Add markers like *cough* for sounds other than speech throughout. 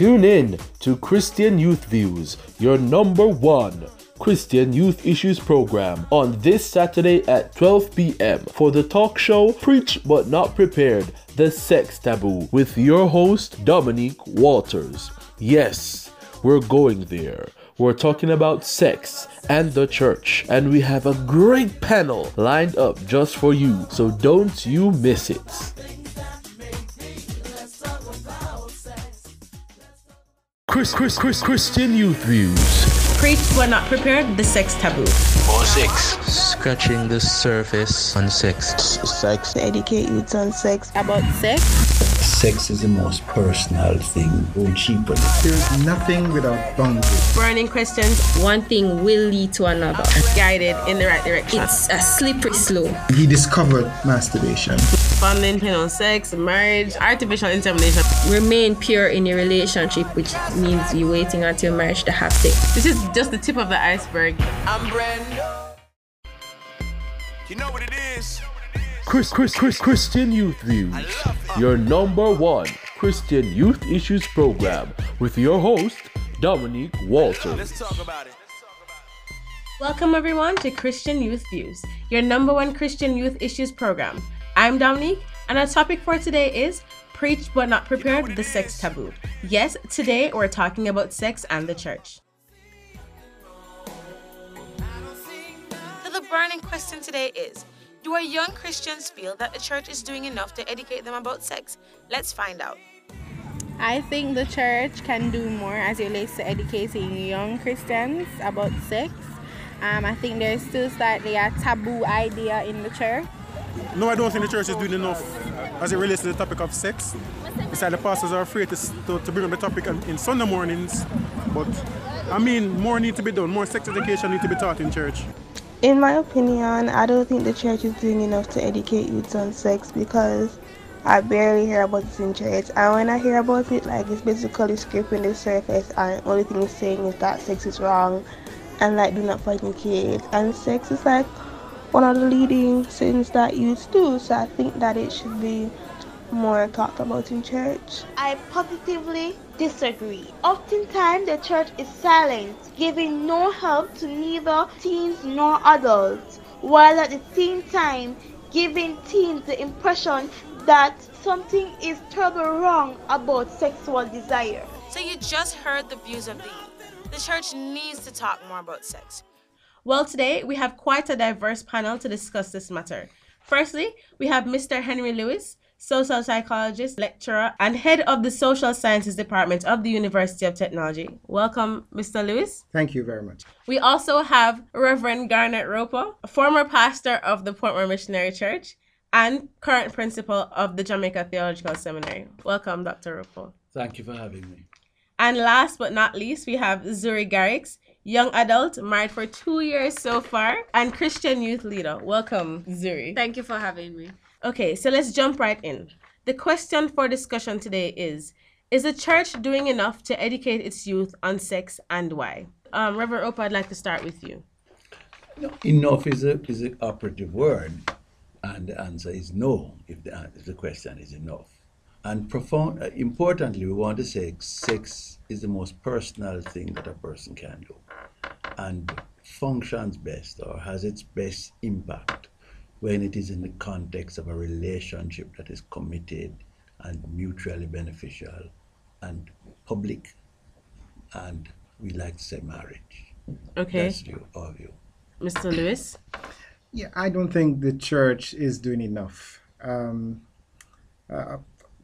Tune in to Christian Youth Views, your number one Christian Youth Issues program on this Saturday at 12 p.m. for the talk show Preach But Not Prepared The Sex Taboo with your host Dominique Walters. Yes, we're going there. We're talking about sex and the church, and we have a great panel lined up just for you, so don't you miss it. Chris, Chris, Chris, Christian Youth Views. Preach were not prepared, the sex taboo. Or six. Scratching the surface on sex. Sex. To educate youths on sex. About sex. Sex is the most personal thing. Don't cheapen it. There's nothing without boundaries. Burning questions. One thing will lead to another. Guided in the right direction. It's a slippery slope. He discovered masturbation. Funding, you know, sex, marriage, artificial insemination. Remain pure in your relationship, which means you waiting until marriage to have sex. This is just the tip of the iceberg. I'm Brando. You know what it is? Chris, Chris, Chris, Christian Youth Views, your number one Christian Youth Issues program with your host, Dominique Walters. Let's talk about it. Welcome, everyone, to Christian Youth Views, your number one Christian Youth Issues program. I'm Dominique, and our topic for today is Preach but not prepared, the sex taboo. Yes, today we're talking about sex and the church. So the burning question today is Do our young Christians feel that the church is doing enough to educate them about sex? Let's find out. I think the church can do more as it relates to educating young Christians about sex. Um, I think there's still slightly a taboo idea in the church. No, I don't think the church is doing enough as it relates to the topic of sex. Besides, the pastors are afraid to, to, to bring up the topic in, in Sunday mornings. But, I mean, more need to be done. More sex education need to be taught in church. In my opinion, I don't think the church is doing enough to educate youths on sex because I barely hear about it in church. And when I hear about it, like it's basically scraping the surface and the only thing it's saying is that sex is wrong and like do not fucking kids. And sex is like one of the leading sins that youths do. So I think that it should be more talked about in church. I positively disagree. Oftentimes, the church is silent, giving no help to neither teens nor adults, while at the same time giving teens the impression that something is terribly wrong about sexual desire. So you just heard the views of the youth. The church needs to talk more about sex. Well, today we have quite a diverse panel to discuss this matter. Firstly, we have Mr. Henry Lewis, social psychologist, lecturer, and head of the social sciences department of the University of Technology. Welcome, Mr. Lewis. Thank you very much. We also have Reverend Garnet Roper, former pastor of the Portmore Missionary Church and current principal of the Jamaica Theological Seminary. Welcome, Dr. Roper. Thank you for having me. And last but not least, we have Zuri Garrix, young adult, married for two years so far, and Christian youth leader. Welcome, Zuri. Thank you for having me. Okay, so let's jump right in. The question for discussion today is Is the church doing enough to educate its youth on sex and why? Um, Reverend Roper, I'd like to start with you. Enough is a is an operative word, and the answer is no. If the if the question is enough, and profound, uh, importantly, we want to say sex is the most personal thing that a person can do, and functions best or has its best impact when it is in the context of a relationship that is committed and mutually beneficial and public, and we like to say marriage. Okay. That's the, our view. Mr. Lewis? Yeah, I don't think the church is doing enough. Um, uh,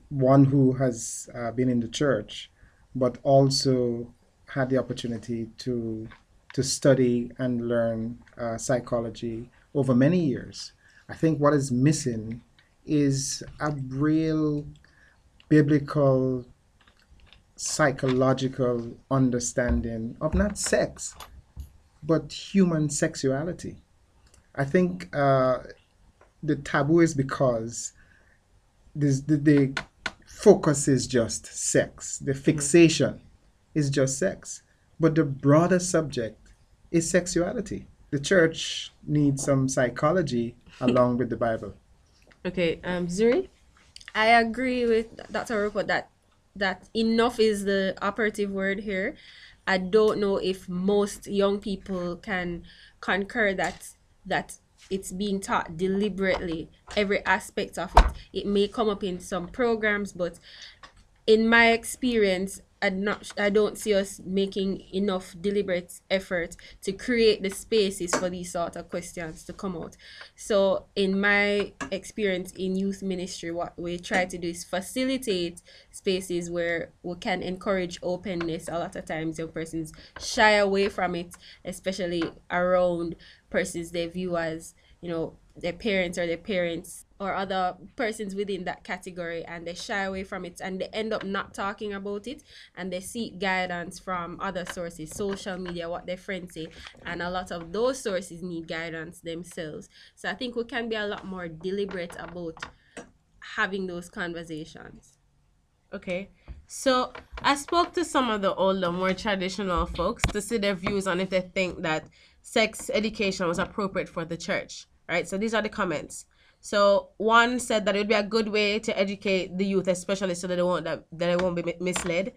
one who has uh, been in the church, but also had the opportunity to to study and learn uh, psychology over many years. I think what is missing is a real biblical psychological understanding of not sex, but human sexuality. I think uh, the taboo is because this, the, the focus is just sex, the fixation is just sex, but the broader subject is sexuality. The church needs some psychology *laughs* along with the Bible. Okay, um, Zuri? I agree with Dr. Roper that that enough is the operative word here. I don't know if most young people can concur that that it's being taught deliberately every aspect of it it may come up in some programs but in my experience I not I don't see us making enough deliberate effort to create the spaces for these sort of questions to come out. So in my experience in youth ministry, what we try to do is facilitate spaces where we can encourage openness. A lot of times young persons shy away from it, especially around persons they view as, you know, their parents or their parents or other persons within that category and they shy away from it and they end up not talking about it and they seek guidance from other sources social media what their friends say and a lot of those sources need guidance themselves. So i think we can be a lot more deliberate about having those conversations. Okay. So i spoke to some of the older more traditional folks to see their views on if they think that sex education was appropriate for the church right so these are the comments so one said that it would be a good way to educate the youth, especially so that they won't that, that they won't be misled.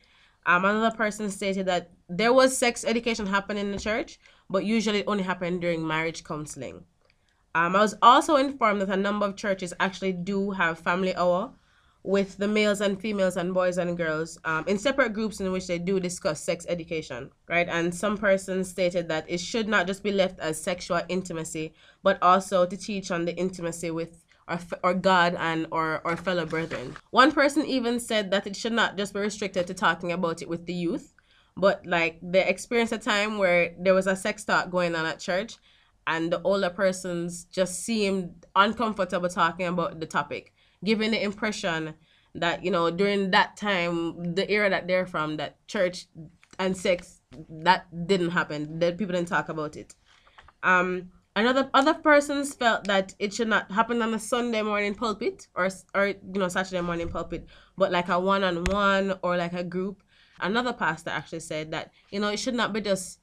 Um, another person stated that there was sex education happening in the church, but usually it only happened during marriage counseling. Um, I was also informed that a number of churches actually do have family hour with the males and females and boys and girls um, in separate groups in which they do discuss sex education, right? And some persons stated that it should not just be left as sexual intimacy, but also to teach on the intimacy with our, our God and our, our fellow brethren. One person even said that it should not just be restricted to talking about it with the youth, but like they experienced a time where there was a sex talk going on at church and the older persons just seemed uncomfortable talking about the topic giving the impression that you know during that time the era that they're from that church and sex that didn't happen. That people didn't talk about it. Um another other persons felt that it should not happen on a sunday morning pulpit or or you know saturday morning pulpit but like a one-on-one or like a group. Another pastor actually said that you know it should not be just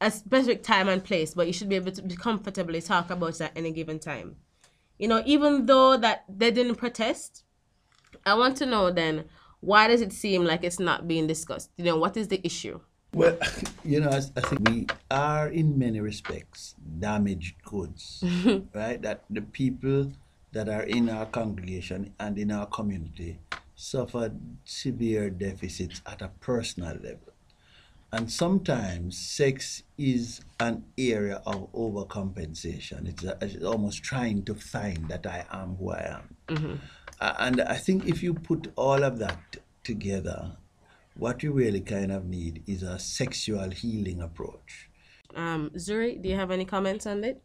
a specific time and place but you should be able to be comfortably talk about it at any given time you know, even though that they didn't protest, I want to know then why does it seem like it's not being discussed? You know, what is the issue? Well, *laughs* you know, I, I think we are in many respects damaged goods, *laughs* right? That the people that are in our congregation and in our community suffered severe deficits at a personal level. And sometimes sex is an area of overcompensation. It's, a, it's almost trying to find that I am who I am. Mm-hmm. Uh, and I think if you put all of that together, what you really kind of need is a sexual healing approach. Um, Zuri, do you have any comments on it?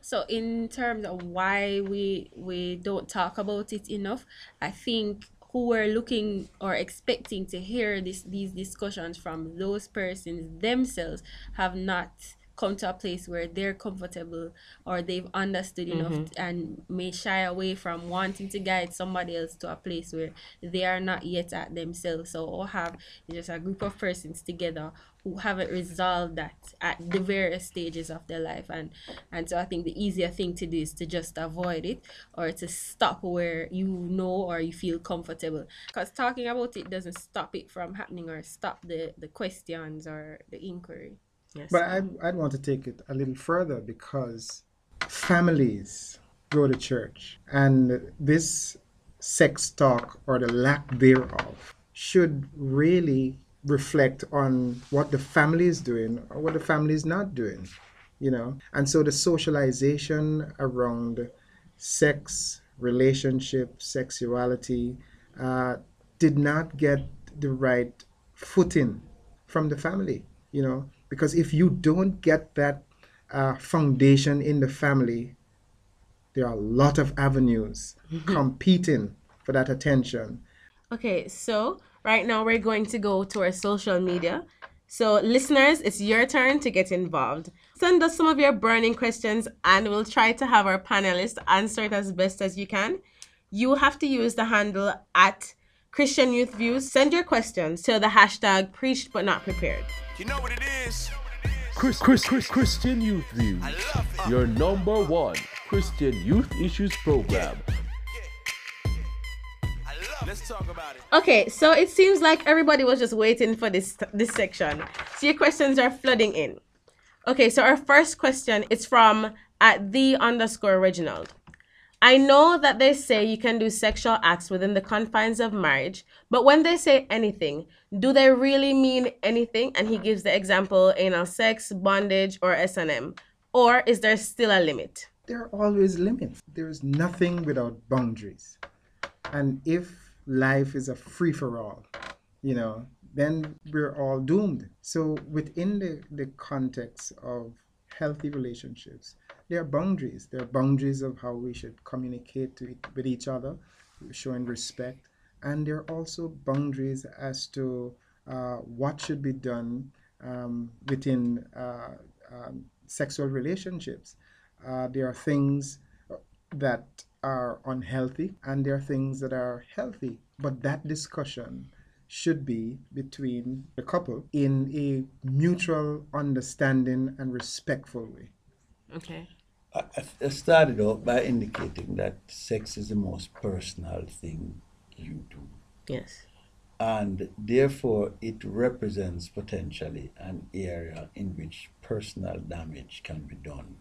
So in terms of why we we don't talk about it enough, I think who were looking or expecting to hear this these discussions from those persons themselves have not come to a place where they're comfortable or they've understood enough mm-hmm. and may shy away from wanting to guide somebody else to a place where they are not yet at themselves. So or have just a group of persons together haven't resolved that at the various stages of their life. And and so I think the easier thing to do is to just avoid it or to stop where you know or you feel comfortable. Because talking about it doesn't stop it from happening or stop the the questions or the inquiry. Yes. But I, I'd want to take it a little further because families go to church and this sex talk or the lack thereof should really reflect on what the family is doing or what the family is not doing, you know. And so the socialization around sex, relationship, sexuality uh, did not get the right footing from the family, you know, because if you don't get that uh, foundation in the family, there are a lot of avenues competing for that attention. Okay, so Right now, we're going to go to our social media. So, listeners, it's your turn to get involved. Send us some of your burning questions, and we'll try to have our panelists answer it as best as you can. You have to use the handle at Christian Youth Views. Send your questions to the hashtag preached but not prepared. You know what it is? Chris, Chris, Chris, Christian Youth Views, your number one Christian youth issues program. Yeah. Yeah. Let's talk about it. Okay, so it seems like everybody was just waiting for this this section. So your questions are flooding in. Okay, so our first question is from at the underscore Reginald. I know that they say you can do sexual acts within the confines of marriage, but when they say anything, do they really mean anything? And he gives the example anal sex, bondage, or S&M. Or is there still a limit? There are always limits. There is nothing without boundaries. And if life is a free for all, you know, then we're all doomed. So within the, the context of healthy relationships, there are boundaries. There are boundaries of how we should communicate to, with each other, showing respect. And there are also boundaries as to uh, what should be done um, within uh, um, sexual relationships. Uh, there are things that are unhealthy and there are things that are healthy. But that discussion should be between the couple in a mutual understanding and respectful way. Okay. I, I started off by indicating that sex is the most personal thing you do. Yes. And therefore, it represents potentially an area in which personal damage can be done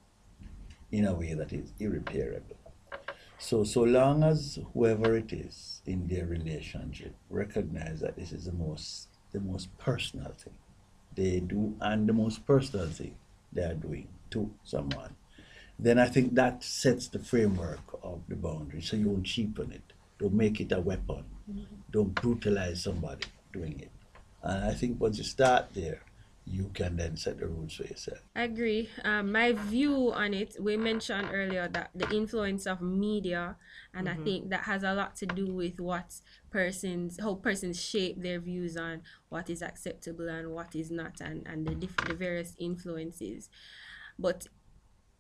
in a way that is irreparable. So, so long as whoever it is in their relationship recognize that this is the most, the most personal thing they do and the most personal thing they are doing to someone, then I think that sets the framework of the boundary. So you won't cheapen it. Don't make it a weapon. Mm-hmm. Don't brutalize somebody doing it. And I think once you start there, you can then set the rules for yourself. I agree. Um, my view on it, we mentioned earlier that the influence of media, and mm-hmm. I think that has a lot to do with what persons, how persons shape their views on what is acceptable and what is not, and, and the, diff- the various influences. But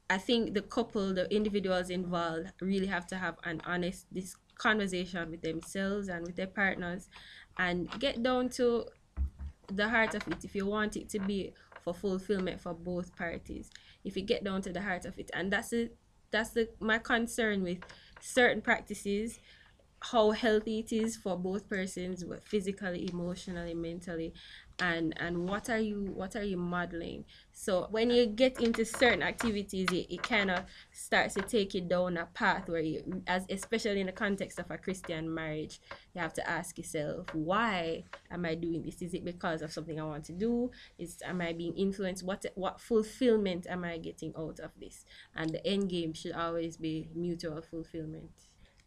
I think the couple, the individuals involved, really have to have an honest this conversation with themselves and with their partners, and get down to the heart of it. If you want it to be for fulfillment for both parties, if you get down to the heart of it, and that's it. That's the my concern with certain practices how healthy it is for both persons physically emotionally mentally and and what are you what are you modeling? So when you get into certain activities it, it kind of starts to take you down a path where you as especially in the context of a christian marriage you have to ask yourself why am i doing this? Is it because of something i want to do? Is am i being influenced? What what fulfillment am i getting out of this? And the end game should always be mutual fulfillment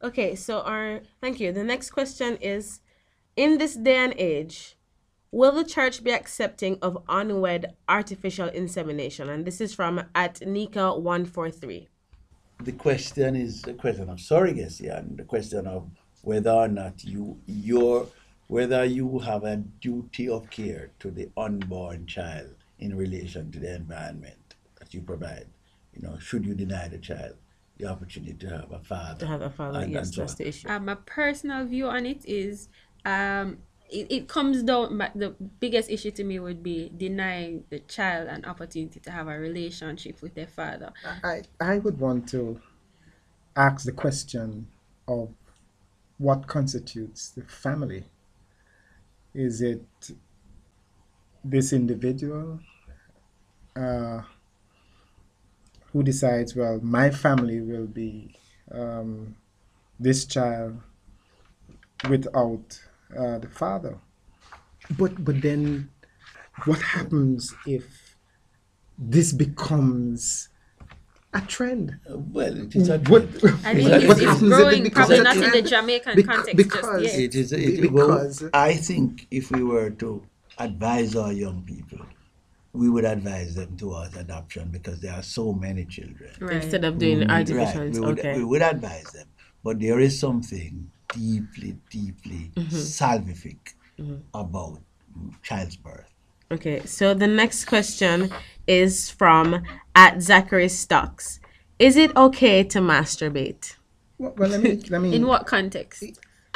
Okay, so our thank you. The next question is in this day and age, will the church be accepting of unwed artificial insemination? And this is from at Nika143. The question is a question of surrogacy and the question of whether or not you your whether you have a duty of care to the unborn child in relation to the environment that you provide. You know, should you deny the child? The opportunity to have a father. To have a father, and, yes, and so that's the issue. Um, my personal view on it is um, it, it comes down, the biggest issue to me would be denying the child an opportunity to have a relationship with their father. I, I would want to ask the question of what constitutes the family. Is it this individual? Uh, who decides, well, my family will be um, this child without uh, the father. But but then, what happens if this becomes a trend. Well, it is a trend. What, I think it's, it's growing, probably not in the Jamaican bec- context because just yet. It is. It, because well, I think if we were to advise our young people we would advise them towards adoption because there are so many children. Right. Instead of doing artificial, right. we would, okay. we would advise them. But there is something deeply, deeply mm-hmm. salvific mm-hmm. about child's birth. Okay, so the next question is from at Zachary Stocks. Is it okay to masturbate? Well, well let me let me. *laughs* In what context?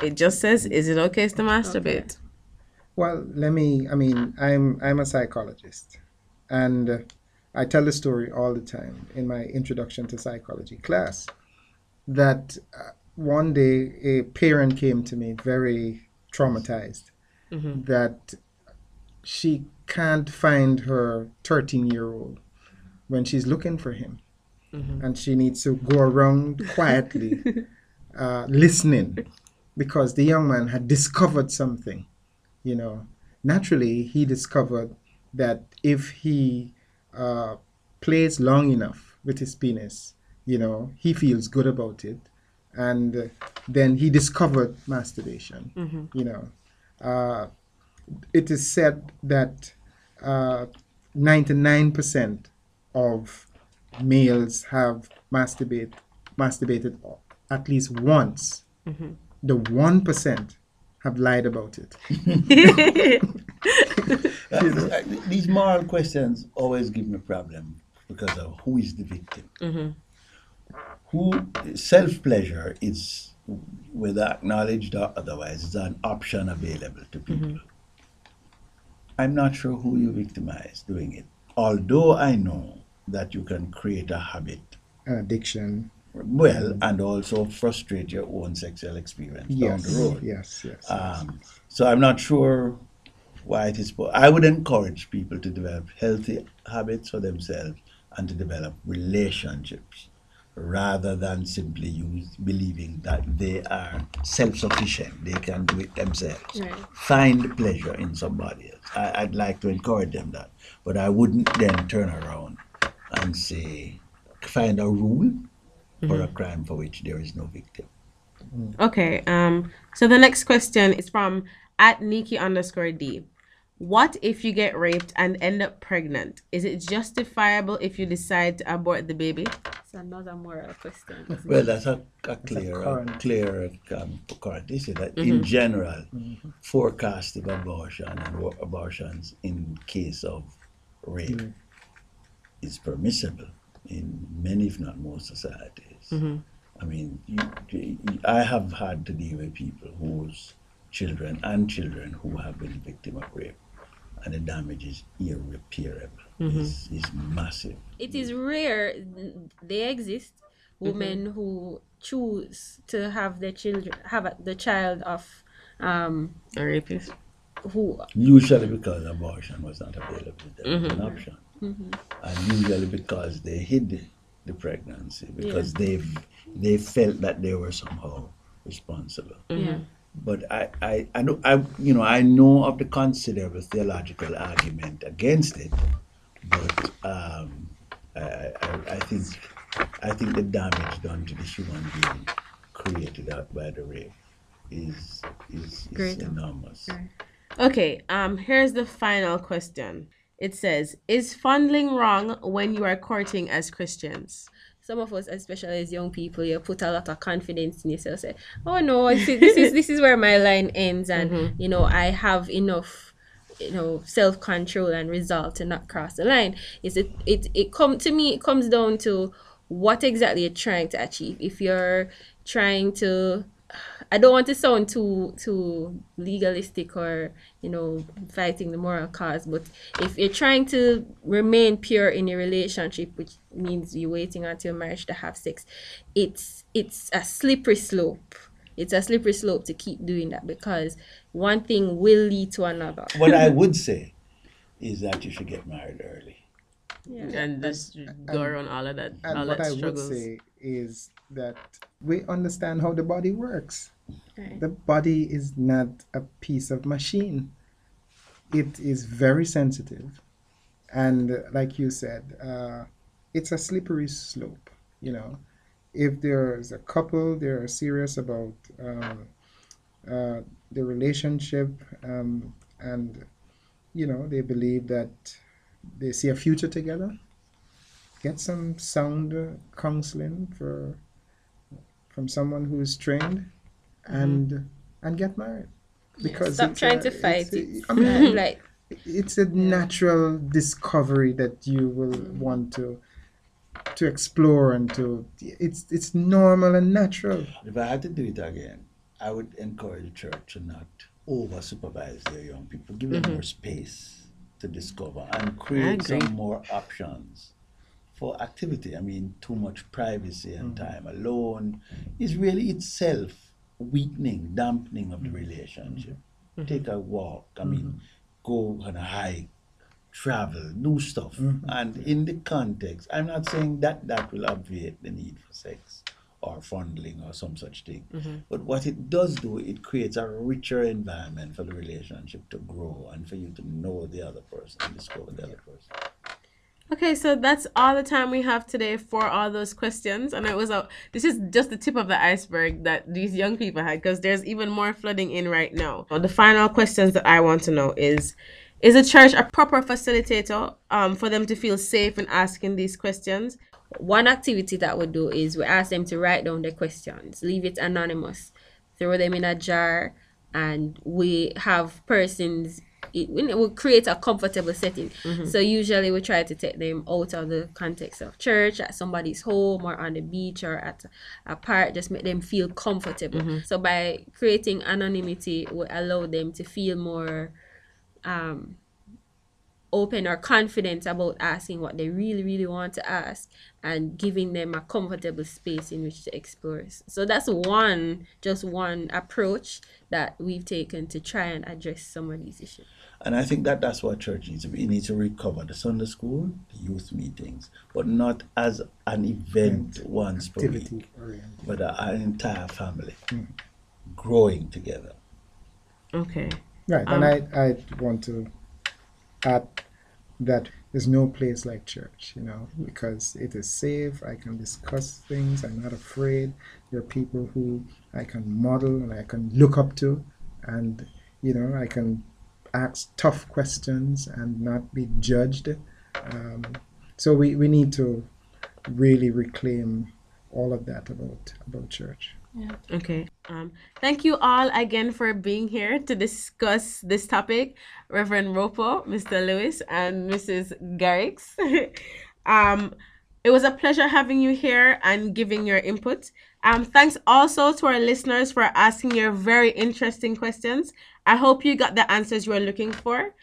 It just says, "Is it okay to masturbate?" Okay. Well, let me. I mean, I'm I'm a psychologist, and I tell the story all the time in my introduction to psychology class that uh, one day a parent came to me very traumatized Mhm. that she can't find her 13 year old when she's looking for him. Mhm. And she needs to go around quietly *laughs* uh, listening because the young man had discovered something. You know, naturally, he discovered that if he uh, plays long enough with his penis, you know, he feels good about it. And then he discovered masturbation. Mhm. You know, uh, it is said that uh, 99% of males have masturbate, masturbated at least once. Mhm. The 1% have lied about it. *laughs* *laughs* Uh, These moral questions always give me a problem because of who is the victim. Mhm. Who self pleasure is, whether acknowledged or otherwise, is an option available to people. I'm not sure who you victimize doing it. Although I know that you can create a habit, An addiction. well, and also frustrate your own sexual experience down Yes, the road. yes, yes. Um, so I'm not sure why it is. poor. I would encourage people to develop healthy habits for themselves and to develop relationships rather than simply use believing that they are self-sufficient. They can do it themselves. Right. Find pleasure in somebody else. I, I'd like to encourage them that, but I wouldn't then turn around and say find a rule for a Mhm. crime for which there is no victim. Okay. Um. So the next question is from at Nikki underscore D. What if you get raped and end up pregnant? Is it justifiable if you decide to abort the baby? It's another moral question. Well, that's a, a a clear, current. clear um, current issue that in Mhm. general, Mhm. forecastive abortion and abortions in case of rape Mm. is permissible in many, if not most societies. Mhm. I mean, you, you- I have had to deal with people whose children and children who have been victim of rape, and the damage is irreparable. Mhm. It's, it's massive. it is rare they exist women who choose to have their children have a, the child of um A rapist. who Usually because abortion was not available to them as an Mhm. option. Mhm. And usually because they hid the pregnancy because they they felt that they were somehow responsible. Yeah. But I, I, I know I you know I know of the considerable theological argument against it, but um, I, I, I think I think the damage done to the human being created out by the rape is is, is enormous. Okay, um, here's the final question. It says, Is fondling wrong when you are courting as Christians? Some of us, especially as young people, you put a lot of confidence in yourself. Say, "Oh no, this is this is, this is where my line ends, and Mhm. you know I have enough, you know, self control and resolve to not cross the line." Is it it it come to me? It comes down to what exactly you're trying to achieve. If you're trying to I don't want to sound too too legalistic or you know fighting the moral cause, but if you're trying to remain pure in your relationship, which means you're waiting until marriage to have sex, it's it's a slippery slope. It's a slippery slope to keep doing that because one thing will lead to another. *laughs* what I *laughs* would say is that you should get married early. Yeah. And just go around all of that, And all what that I would say is that we understand how the body works. The body is not a piece of machine. It is very sensitive, and uh, like you said, uh, it's a slippery slope. You know, if there's a couple, they're serious about um, uh, the relationship, um, and you know they believe that they see a future together. Get some sound counseling for from someone who is trained, and and get married. Because Stop it's trying a- to fight it's it. a- I mean, like it's a natural discovery that you will want to to explore and to it's it's normal and natural. If I had to do it again, I would encourage the church to not over supervise their young people, give them Mhm. more space to discover and create some more options for activity. I mean, too much privacy and time alone is really itself weakening, dampening of the mm-hmm. relationship. Mm-hmm. Take a walk. I mean, mm-hmm. go on a hike, travel, do stuff. And in the context, I'm not saying that that will obviate the need for sex or fondling or some such thing. Mhm. But what it does do, it creates a richer environment for the relationship to grow and for you to know the other person and discover the other person. Okay, so that's all the time we have today for all those questions, and it was a. This is just the tip of the iceberg that these young people had, because there's even more flooding in right now. The final questions that I want to know is: Is a church a proper facilitator um, for them to feel safe in asking these questions? One activity that we do is we ask them to write down their questions, leave it anonymous, throw them in a jar, and we have persons. It we we create a comfortable setting. Mhm. So usually we try to take them out of the context of church, at somebody's home, or on the beach, or at a park. Just make them feel comfortable. Mhm. So by creating anonymity, we allow them to feel more um, open or confident about asking what they really, really want to ask and giving them a comfortable space in which to explore. So that's one, just one approach that we've taken to try and address some of these issues. And I think that that's what church needs to be. It needs to recover the Sunday school, the youth meetings, but not as an event once per week, but a- an entire family growing together. Okay. Right, Um, and I, I want to add that there's no place like church, you know, because it is safe. I can discuss things. I'm not afraid. There are people who I can model and I can look up to, and you know, I can ask tough questions and not be judged. Um, so we, we need to really reclaim all of that about about church. Okay. Um, thank you all again for being here to discuss this topic, Reverend Roper, Mr. Lewis, and Mrs. Garrix. *laughs* um, it was a pleasure having you here and giving your input. Um, thanks also to our listeners for asking your very interesting questions. I hope you got the answers you were looking for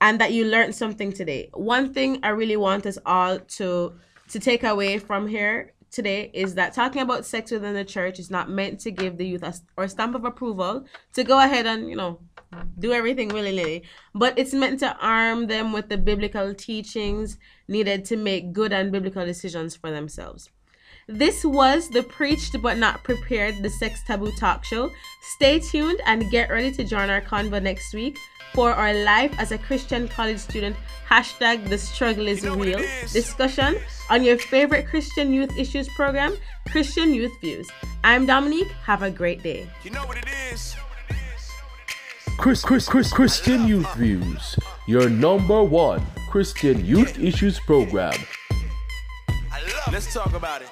and that you learned something today. One thing I really want us all to to take away from here today is that talking about sex within the church is not meant to give the youth a, or stamp of approval to go ahead and you know do everything willy-nilly but it's meant to arm them with the biblical teachings needed to make good and biblical decisions for themselves this was the Preached But Not Prepared, the Sex Taboo Talk Show. Stay tuned and get ready to join our convo next week for our Life as a Christian College Student hashtag The Struggle is Real discussion on your favorite Christian youth issues program, Christian Youth Views. I'm Dominique. Have a great day. You know what it is? Chris, Chris, Chris, Christian Youth Views, your number one Christian youth issues program. Let's talk about it.